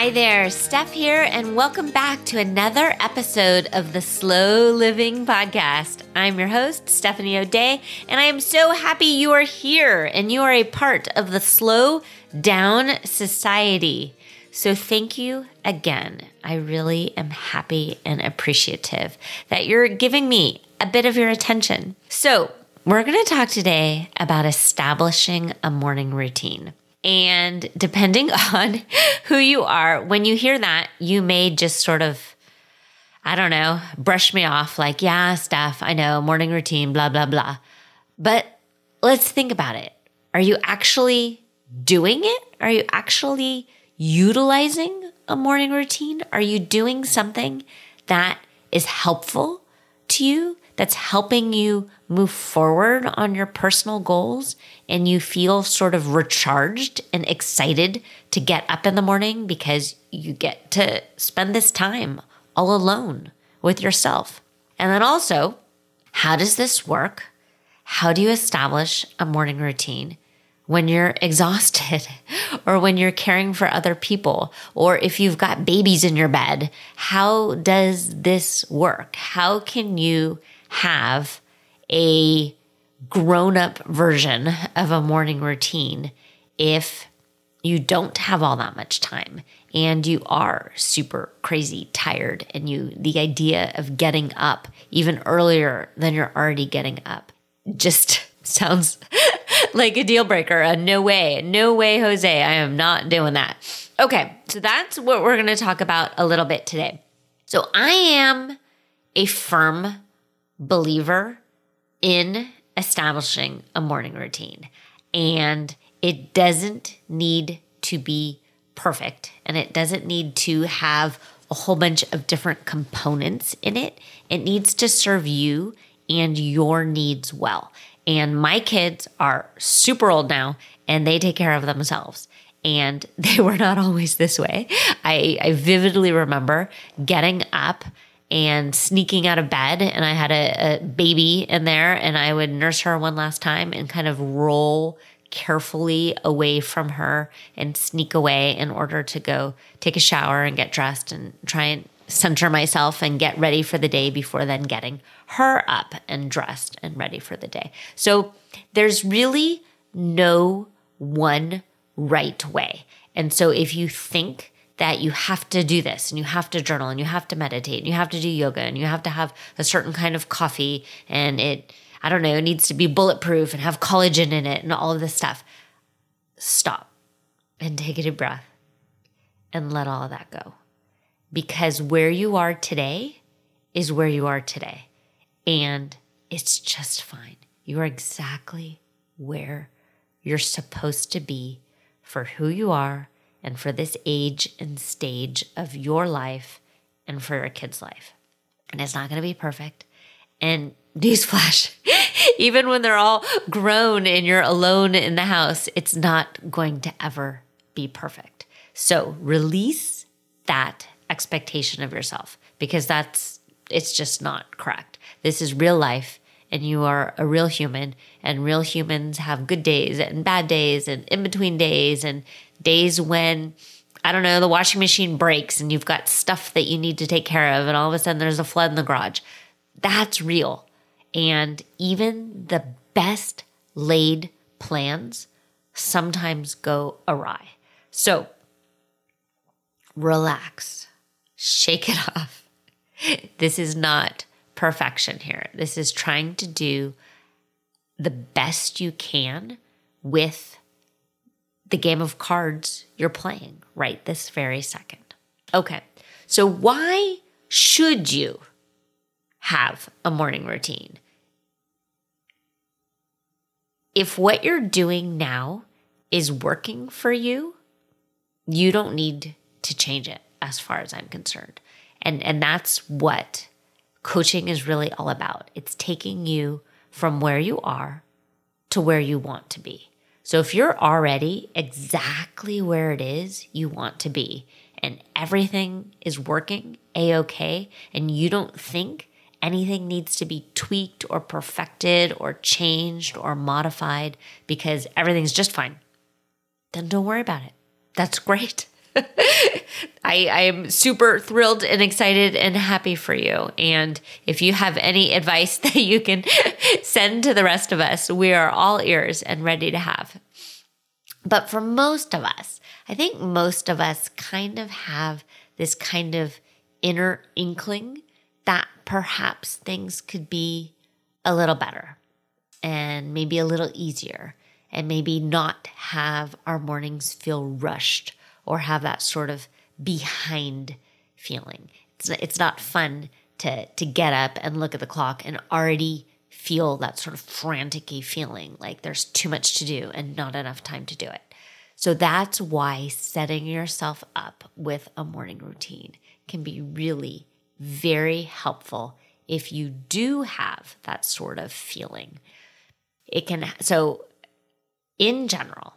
Hi there, Steph here, and welcome back to another episode of the Slow Living Podcast. I'm your host, Stephanie O'Dea, and I am so happy you are here and you are a part of the Slow Down Society. So, thank you again. I really am happy and appreciative that you're giving me a bit of your attention. So, we're going to talk today about establishing a morning routine. And depending on who you are, when you hear that, you may just sort of, I don't know, brush me off like, yeah, stuff, I know, morning routine, blah, blah, blah. But let's think about it. Are you actually doing it? Are you actually utilizing a morning routine? Are you doing something that is helpful to you, that's helping you move forward on your personal goals and you feel sort of recharged and excited to get up in the morning because you get to spend this time all alone with yourself. And then also, how does this work? How do you establish a morning routine when you're exhausted or when you're caring for other people or if you've got babies in your bed? How does this work? How can you have a grown up version of a morning routine if you don't have all that much time and you are super crazy tired and you the idea of getting up even earlier than you're already getting up just sounds like a deal breaker. A no way no way jose i am not doing that. Okay so that's what we're going to talk about a little bit today. So i am a firm believer in establishing a morning routine. And it doesn't need to be perfect and it doesn't need to have a whole bunch of different components in it. It needs to serve you and your needs well. And my kids are super old now and they take care of themselves. And they were not always this way. I, I vividly remember getting up and sneaking out of bed. And I had a, a, baby in there, and I would nurse her one last time and kind of roll carefully away from her and sneak away in order to go take a shower and get dressed and try and center myself and get ready for the day before then getting her up and dressed and ready for the day. So there's really no one right way. And so if you think that you have to do this and you have to journal and you have to meditate and you have to do yoga and you have to have a certain kind of coffee and it, I don't know, it needs to be bulletproof and have collagen in it and all of this stuff. Stop and take a deep breath and let all of that go. Because where you are today is where you are today. And it's just fine. You are exactly where you're supposed to be for who you are and for this age and stage of your life and for your kid's life. And it's not going to be perfect. And newsflash, even when they're all grown and you're alone in the house, it's not going to ever be perfect. So release that expectation of yourself because that's, it's just not correct. This is real life and you are a real human and real humans have good days and bad days and in between days and days when I don't know, the washing machine breaks and you've got stuff that you need to take care of, and all of a sudden there's a flood in the garage. That's real. And even the best laid plans sometimes go awry. So relax, shake it off. This is not perfection here. This is trying to do the best you can with the game of cards you're playing right this very second. Okay, so why should you have a morning routine? if what you're doing now is working for you, you don't need to change it as far as I'm concerned. And and that's what coaching is really all about. It's taking you from where you are to where you want to be. So if you're already exactly where it is you want to be and everything is working a okay and you don't think anything needs to be tweaked or perfected or changed or modified because everything's just fine, then don't worry about it. That's great. I, I am super thrilled and excited and happy for you. And if you have any advice that you can send to the rest of us, we are all ears and ready to have. But for most of us, I think most of us kind of have this kind of inner inkling that perhaps things could be a little better and maybe a little easier and maybe not have our mornings feel rushed or have that sort of behind feeling. It's, it's not fun to, to get up and look at the clock and already feel that sort of frantic feeling like there's too much to do and not enough time to do it. So that's why setting yourself up with a morning routine can be really very helpful if you do have that sort of feeling. It can, so in general,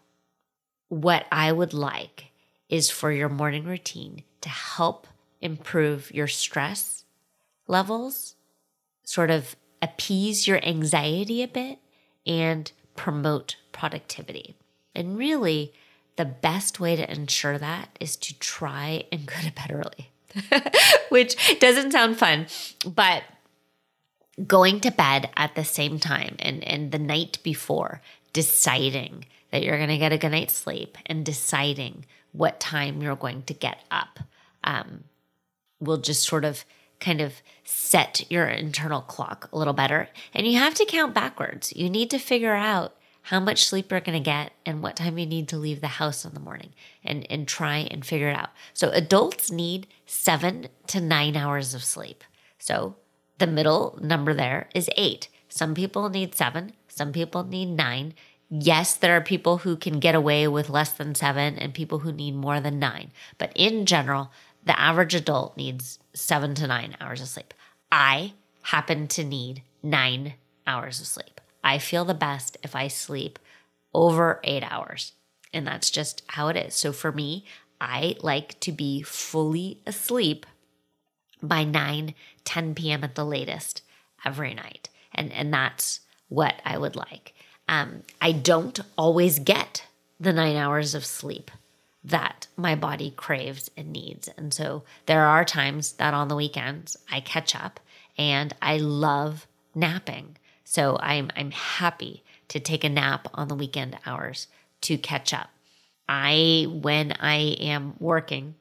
what I would like is for your morning routine to help improve your stress levels, sort of appease your anxiety a bit, and promote productivity. And really, the best way to ensure that is to try and go to bed early. which doesn't sound fun, but going to bed at the same time and, and the night before, deciding that you're going to get a good night's sleep and deciding what time you're going to get up um, will just sort of kind of set your internal clock a little better. And you have to count backwards. You need to figure out how much sleep you're going to get and what time you need to leave the house in the morning and, and try and figure it out. So, adults need seven to nine hours of sleep. So, the middle number there is eight. Some people need seven, some people need nine. Yes, there are people who can get away with less than seven and people who need more than nine. But in general, the average adult needs seven to nine hours of sleep. I happen to need nine hours of sleep. I feel the best if I sleep over eight hours. And that's just how it is. So for me, I like to be fully asleep by 9, 10 p.m. at the latest every night. And, and that's what I would like. Um, I don't always get the nine hours of sleep that my body craves and needs. And so there are times that on the weekends I catch up and I love napping. So I'm I'm happy to take a nap on the weekend hours to catch up. I when I am working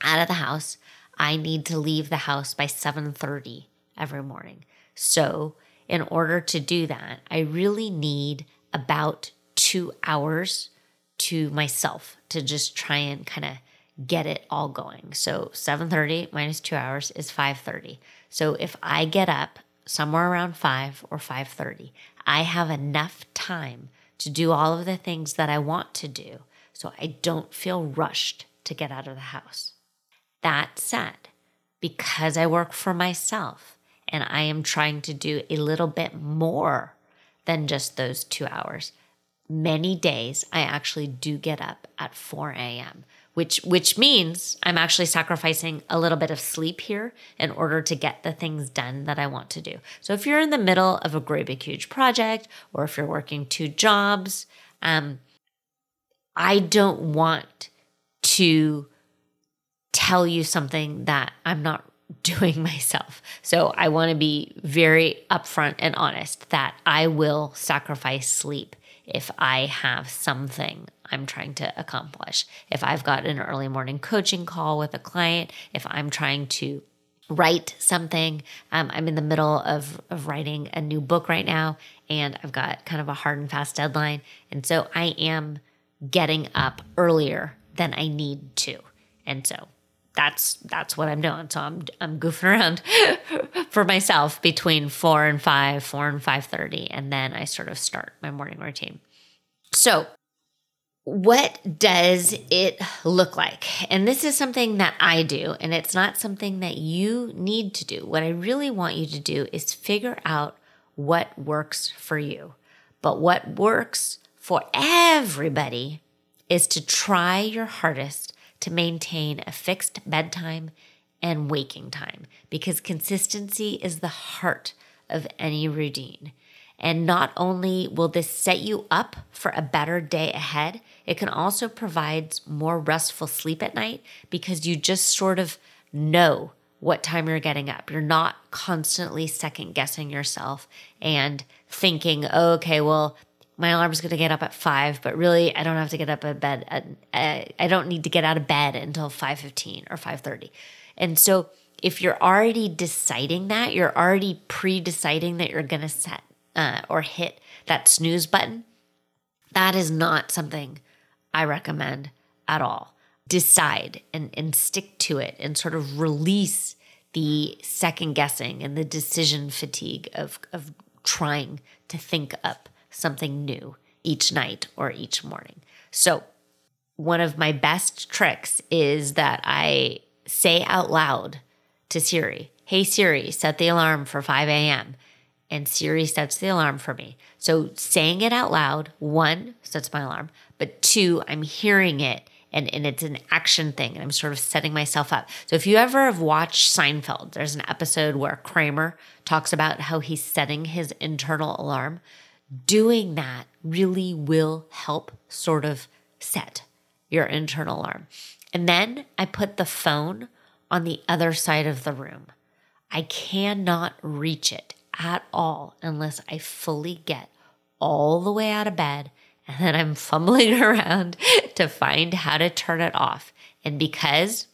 out of the house, I need to leave the house by 7:30 every morning. So, in order to do that, I really need about 2 hours to myself to just try and kind of get it all going. So 7:30 minus 2 hours is 5:30. So if I get up somewhere around 5 or 5:30. I have enough time to do all of the things that I want to do so I don't feel rushed to get out of the house. That said, because I work for myself and I am trying to do a little bit more than just those 2 hours, many days I actually do get up at 4 a.m which which means I'm actually sacrificing a little bit of sleep here in order to get the things done that I want to do. So if you're in the middle of a great big huge project, or if you're working two jobs, um, I don't want to tell you something that I'm not doing myself. So I want to be very upfront and honest that I will sacrifice sleep if I have something I'm trying to accomplish. If I've got an early morning coaching call with a client, if I'm trying to write something, um, I'm in the middle of, of writing a new book right now, and I've got kind of a hard and fast deadline. And so I am getting up earlier than I need to. And so that's that's what I'm doing. So I'm I'm goofing around for myself between four and five, four and five thirty, and then I sort of start my morning routine. So what does it look like? And this is something that I do, and it's not something that you need to do. What I really want you to do is figure out what works for you. But what works for everybody is to try your hardest to maintain a fixed bedtime and waking time because consistency is the heart of any routine. And not only will this set you up for a better day ahead, it can also provide more restful sleep at night because you just sort of know what time you're getting up. You're not constantly second guessing yourself and thinking, oh, okay, well, my alarm's going to get up at five, but really I don't have to get up at bed. At, uh, I don't need to get out of bed until 5.15 or 5.30. And so if you're already deciding that, you're already pre-deciding that you're going to set uh, or hit that snooze button, that is not something I recommend at all. Decide and, and stick to it and sort of release the second guessing and the decision fatigue of, of trying to think up something new each night or each morning. So, one of my best tricks is that I say out loud to Siri, Hey Siri, set the alarm for 5 a.m. And Siri sets the alarm for me. So, saying it out loud, one, sets my alarm, but two, I'm hearing it and, and it's an action thing and I'm sort of setting myself up. So if you ever have watched Seinfeld, there's an episode where Kramer talks about how he's setting his internal alarm doing that really will help sort of set your internal alarm. And then I put the phone on the other side of the room. I cannot reach it at all unless I fully get all the way out of bed and then I'm fumbling around to find how to turn it off. And because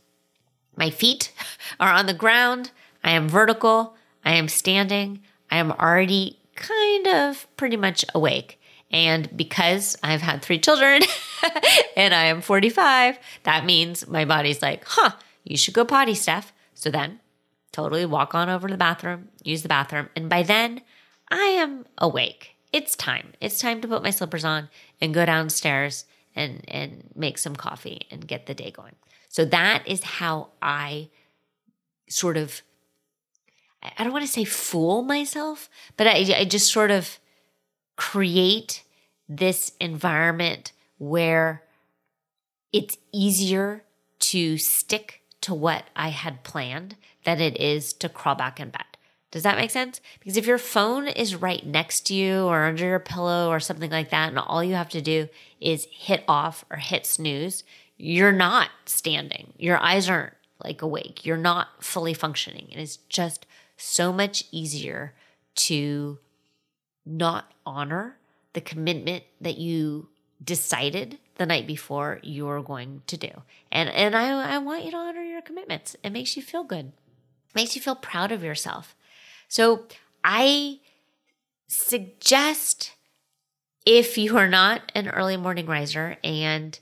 my feet are on the ground, I am vertical, I am standing, I am already kind of pretty much awake. And because I've had three children and I am 45, that means my body's like, huh, you should go potty, Steph. So then, totally walk on over to the bathroom, use the bathroom. And by then, I am awake. It's time. It's time to put my slippers on and go downstairs and, and make some coffee and get the day going. So that is how I sort of I don't want to say fool myself, but I, I just sort of create this environment where it's easier to stick to what I had planned than it is to crawl back in bed. Does that make sense? Because if your phone is right next to you or under your pillow or something like that, and all you have to do is hit off or hit snooze, you're not standing. Your eyes aren't like awake. You're not fully functioning. It is just so much easier to not honor the commitment that you decided the night before you're going to do. And and I, I want you to honor your commitments. It makes you feel good. It makes you feel proud of yourself. So I suggest if you are not an early morning riser and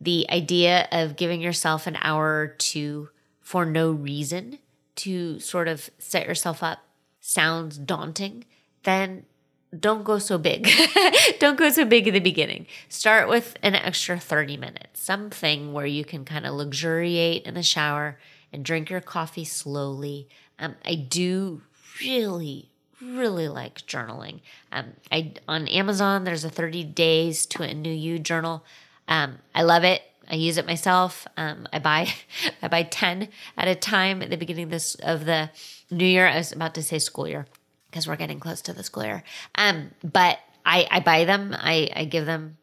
the idea of giving yourself an hour or two for no reason to sort of set yourself up sounds daunting, then don't go so big. don't go so big in the beginning. Start with an extra 30 minutes, something where you can kind of luxuriate in the shower and drink your coffee slowly. Um, I do really, really like journaling. Um, I on Amazon, there's a 30 days to a new you journal. Um, I love it. I use it myself. Um, I buy I buy 10 at a time at the beginning of this of the new year. I was about to say school year because we're getting close to the school year. Um, but I, I buy them. I, I give them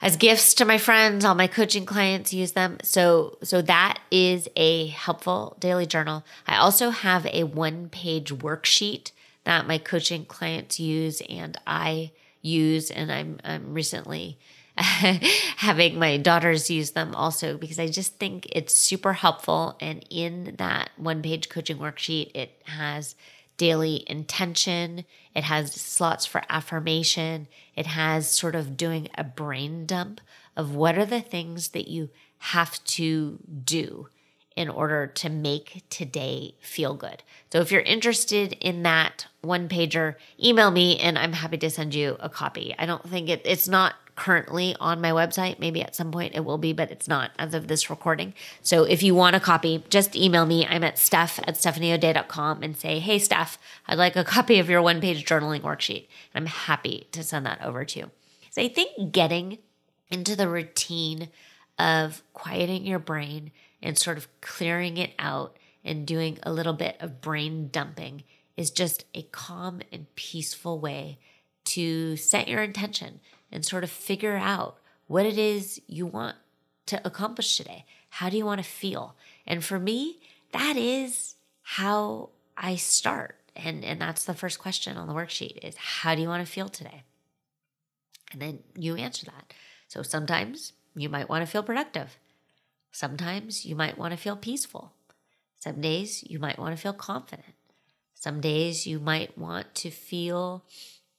as gifts to my friends. All my coaching clients use them. So so that is a helpful daily journal. I also have a one page worksheet that my coaching clients use and I use, and I'm I'm recently having my daughters use them also because I just think it's super helpful. And in that one page coaching worksheet, it has daily intention, it has slots for affirmation, it has sort of doing a brain dump of what are the things that you have to do in order to make today feel good. So if you're interested in that one pager, email me and I'm happy to send you a copy. I don't think it, it's not currently on my website. Maybe at some point it will be, but it's not as of this recording. So if you want a copy, just email me. I'm at steph at stephanieodea.com and say, hey, Steph, I'd like a copy of your one page journaling worksheet. And I'm happy to send that over to you. So I think getting into the routine of quieting your brain and sort of clearing it out and doing a little bit of brain dumping is just a calm and peaceful way to set your intention and sort of figure out what it is you want to accomplish today. How do you want to feel? And for me, that is how I start. And, and that's the first question on the worksheet is how do you want to feel today? And then you answer that. So sometimes you might want to feel productive. Sometimes you might want to feel peaceful. Some days you might want to feel confident. Some days you might want to feel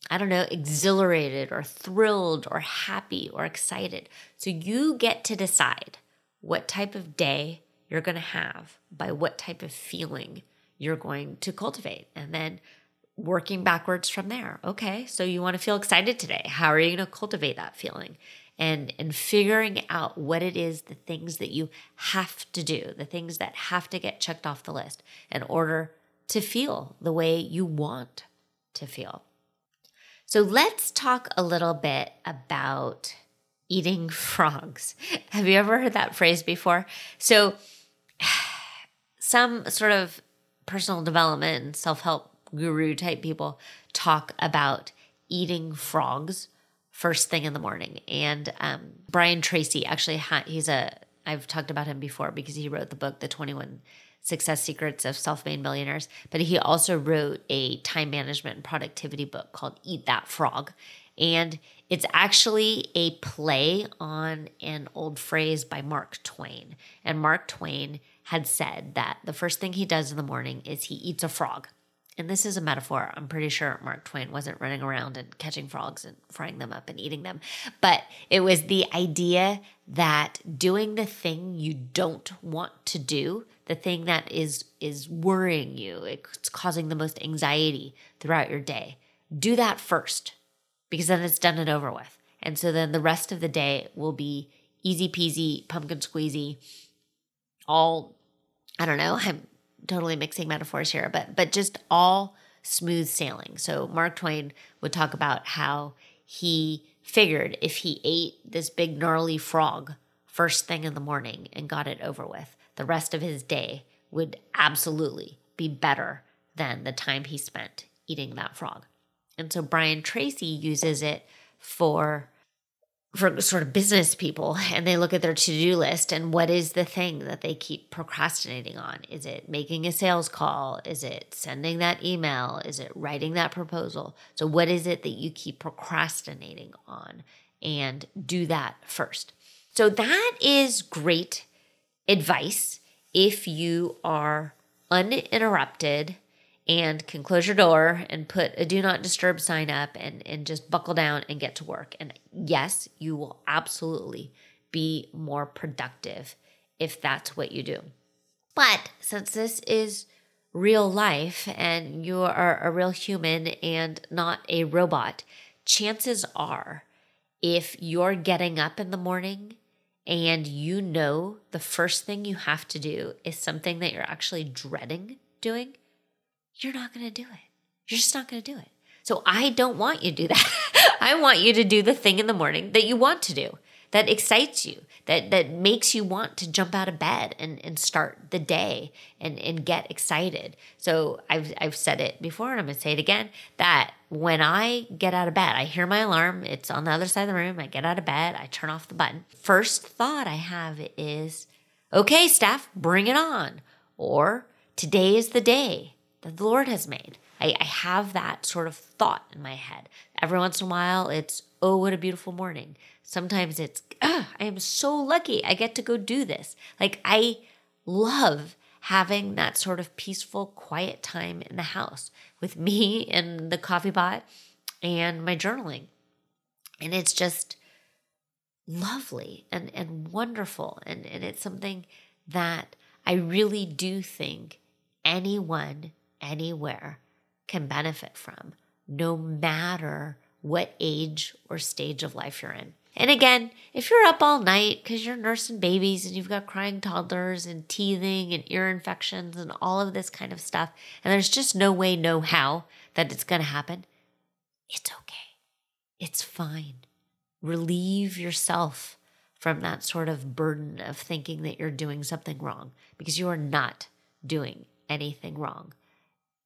I don't know, exhilarated or thrilled or happy or excited. So you get to decide what type of day you're going to have by what type of feeling you're going to cultivate. And then working backwards from there. Okay, so you want to feel excited today. How are you going to cultivate that feeling? And, and figuring out what it is, the things that you have to do, the things that have to get checked off the list in order to feel the way you want to feel. So let's talk a little bit about eating frogs. Have you ever heard that phrase before? So, some sort of personal development and self help guru type people talk about eating frogs first thing in the morning. And um, Brian Tracy actually, ha- he's a, I've talked about him before because he wrote the book, The 21 Success Secrets of Self Made Millionaires, but he also wrote a time management and productivity book called Eat That Frog. And it's actually a play on an old phrase by Mark Twain. And Mark Twain had said that the first thing he does in the morning is he eats a frog. And this is a metaphor. I'm pretty sure Mark Twain wasn't running around and catching frogs and frying them up and eating them. But it was the idea that doing the thing you don't want to do the thing that is is worrying you it's causing the most anxiety throughout your day do that first because then it's done and over with and so then the rest of the day will be easy peasy pumpkin squeezy all i don't know i'm totally mixing metaphors here but but just all smooth sailing so mark twain would talk about how he figured if he ate this big gnarly frog first thing in the morning and got it over with the rest of his day would absolutely be better than the time he spent eating that frog. And so Brian Tracy uses it for for sort of business people and they look at their to-do list and what is the thing that they keep procrastinating on? Is it making a sales call? Is it sending that email? Is it writing that proposal? So what is it that you keep procrastinating on? And do that first. So that is great advice if you are uninterrupted and can close your door and put a do not disturb sign up and, and just buckle down and get to work. And yes, you will absolutely be more productive if that's what you do. But since this is real life and you are a real human and not a robot, chances are if you're getting up in the morning and you know the first thing you have to do is something that you're actually dreading doing, you're not going to do it. You're just not going to do it. So I don't want you to do that. I want you to do the thing in the morning that you want to do that excites you, that that makes you want to jump out of bed and, and start the day and, and get excited. So I've I've said it before and I'm gonna say it again that when I get out of bed, I hear my alarm, it's on the other side of the room, I get out of bed, I turn off the button. First thought I have is, okay, Steph, bring it on. Or today is the day that the Lord has made. I, I have that sort of thought in my head. Every once in a while, it's, oh, what a beautiful morning. Sometimes it's, I am so lucky I get to go do this. Like, I love having that sort of peaceful, quiet time in the house with me and the coffee pot and my journaling. And it's just lovely and, and wonderful. And, and it's something that I really do think anyone, anywhere can benefit from, no matter what age or stage of life you're in. And again, if you're up all night because you're nursing babies and you've got crying toddlers and teething and ear infections and all of this kind of stuff, and there's just no way, no how that it's going to happen, it's okay. It's fine. Relieve yourself from that sort of burden of thinking that you're doing something wrong because you are not doing anything wrong.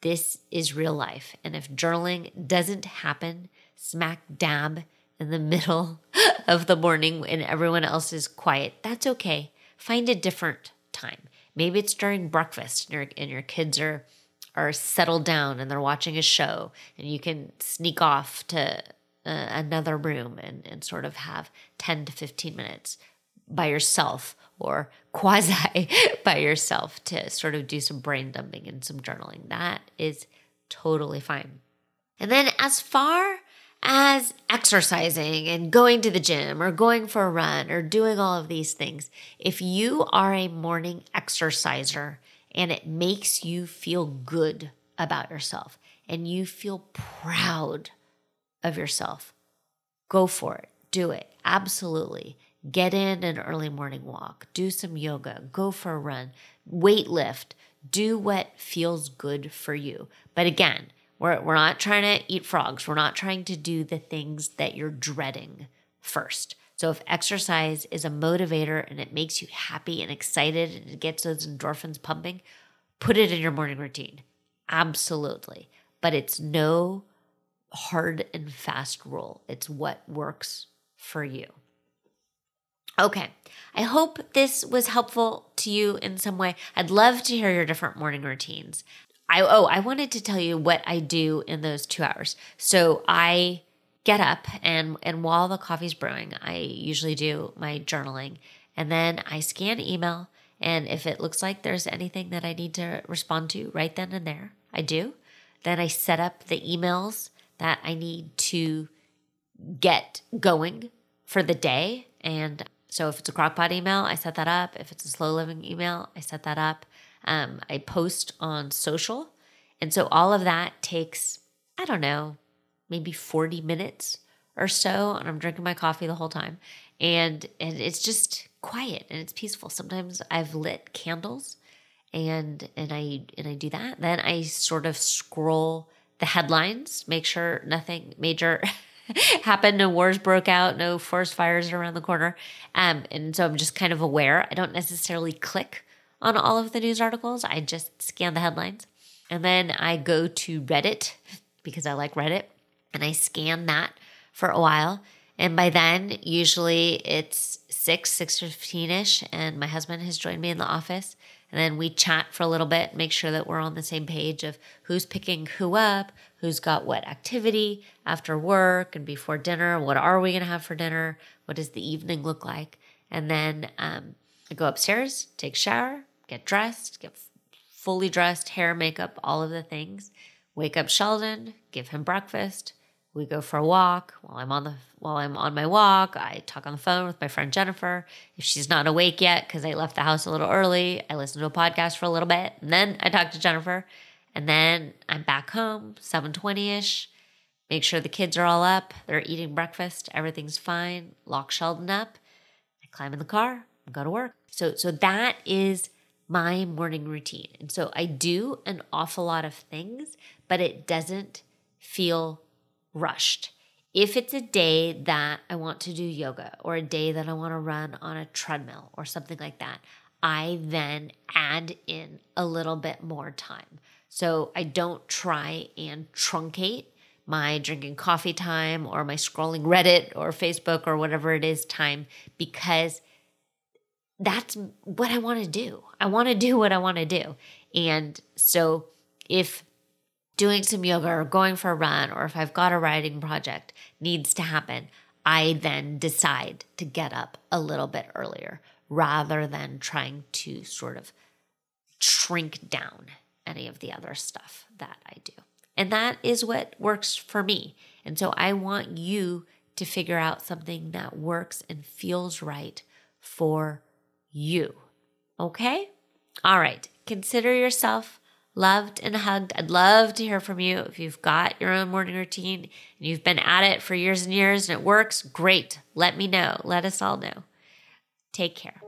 This is real life. And if journaling doesn't happen smack dab in the middle of the morning when everyone else is quiet, that's okay. Find a different time. Maybe it's during breakfast and your, and your kids are are settled down and they're watching a show and you can sneak off to uh, another room and, and sort of have 10 to 15 minutes by yourself or quasi by yourself to sort of do some brain dumping and some journaling. That is totally fine. And then as far as exercising and going to the gym or going for a run or doing all of these things, if you are a morning exerciser and it makes you feel good about yourself and you feel proud of yourself, go for it. Do it. Absolutely. Get in an early morning walk, do some yoga, go for a run, weight lift, do what feels good for you. But again, we're, we're not trying to eat frogs. We're not trying to do the things that you're dreading first. So if exercise is a motivator and it makes you happy and excited and it gets those endorphins pumping, put it in your morning routine. Absolutely. But it's no hard and fast rule. It's what works for you. Okay. I hope this was helpful to you in some way. I'd love to hear your different morning routines. I oh, I wanted to tell you what I do in those 2 hours. So I get up and and while the coffee's brewing, I usually do my journaling and then I scan email and if it looks like there's anything that I need to respond to right then and there, I do. Then I set up the emails that I need to get going for the day and so if it's a crockpot email, I set that up. If it's a slow living email, I set that up. Um, I post on social. And so all of that takes, I don't know, maybe 40 minutes or so. And I'm drinking my coffee the whole time. And, and it's just quiet and it's peaceful. Sometimes I've lit candles and and I and I do that. Then I sort of scroll the headlines, make sure nothing major happened, no wars broke out, no forest fires around the corner. Um, and so I'm just kind of aware. I don't necessarily click on all of the news articles. I just scan the headlines. And then I go to Reddit because I like Reddit and I scan that for a while. And by then, usually it's 6, 6.15ish and my husband has joined me in the office. And then we chat for a little bit, make sure that we're on the same page of who's picking who up, who's got what activity after work and before dinner. What are we going to have for dinner? What does the evening look like? And then um, I go upstairs, take shower, get dressed, get fully dressed, hair, makeup, all of the things. Wake up Sheldon, give him breakfast. We go for a walk. While I'm on the while I'm on my walk, I talk on the phone with my friend Jennifer. If she's not awake yet because I left the house a little early, I listen to a podcast for a little bit, and then I talk to Jennifer. And then I'm back home, 7:20ish. Make sure the kids are all up, they're eating breakfast, everything's fine. Lock Sheldon up. I climb in the car, go to work. So so that is my morning routine. And so I do an awful lot of things, but it doesn't feel rushed. If it's a day that I want to do yoga or a day that I want to run on a treadmill or something like that, I then add in a little bit more time. So I don't try and truncate my drinking coffee time or my scrolling Reddit or Facebook or whatever it is time because that's what I want to do. I want to do what I want to do. And so if doing some yoga or going for a run or if I've got a writing project needs to happen, I then decide to get up a little bit earlier rather than trying to sort of shrink down any of the other stuff that I do. And that is what works for me. And so I want you to figure out something that works and feels right for you. Okay? All right. Consider yourself loved and hugged. I'd love to hear from you. If you've got your own morning routine and you've been at it for years and years and it works, great. Let me know. Let us all know. Take care.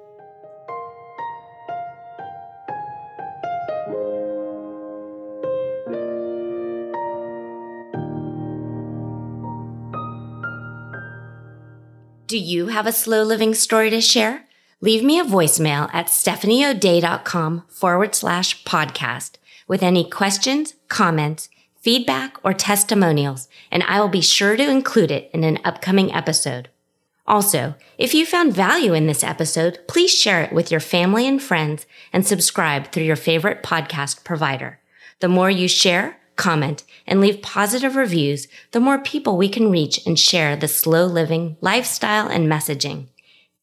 Do you have a slow living story to share? Leave me a voicemail at stephanieodea.com forward slash podcast with any questions, comments, feedback, or testimonials, and I will be sure to include it in an upcoming episode. Also, if you found value in this episode, please share it with your family and friends and subscribe through your favorite podcast provider. The more you share, comment, and leave positive reviews, the more people we can reach and share the slow living lifestyle and messaging.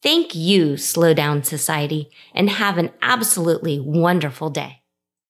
Thank you, Slow Down Society, and have an absolutely wonderful day.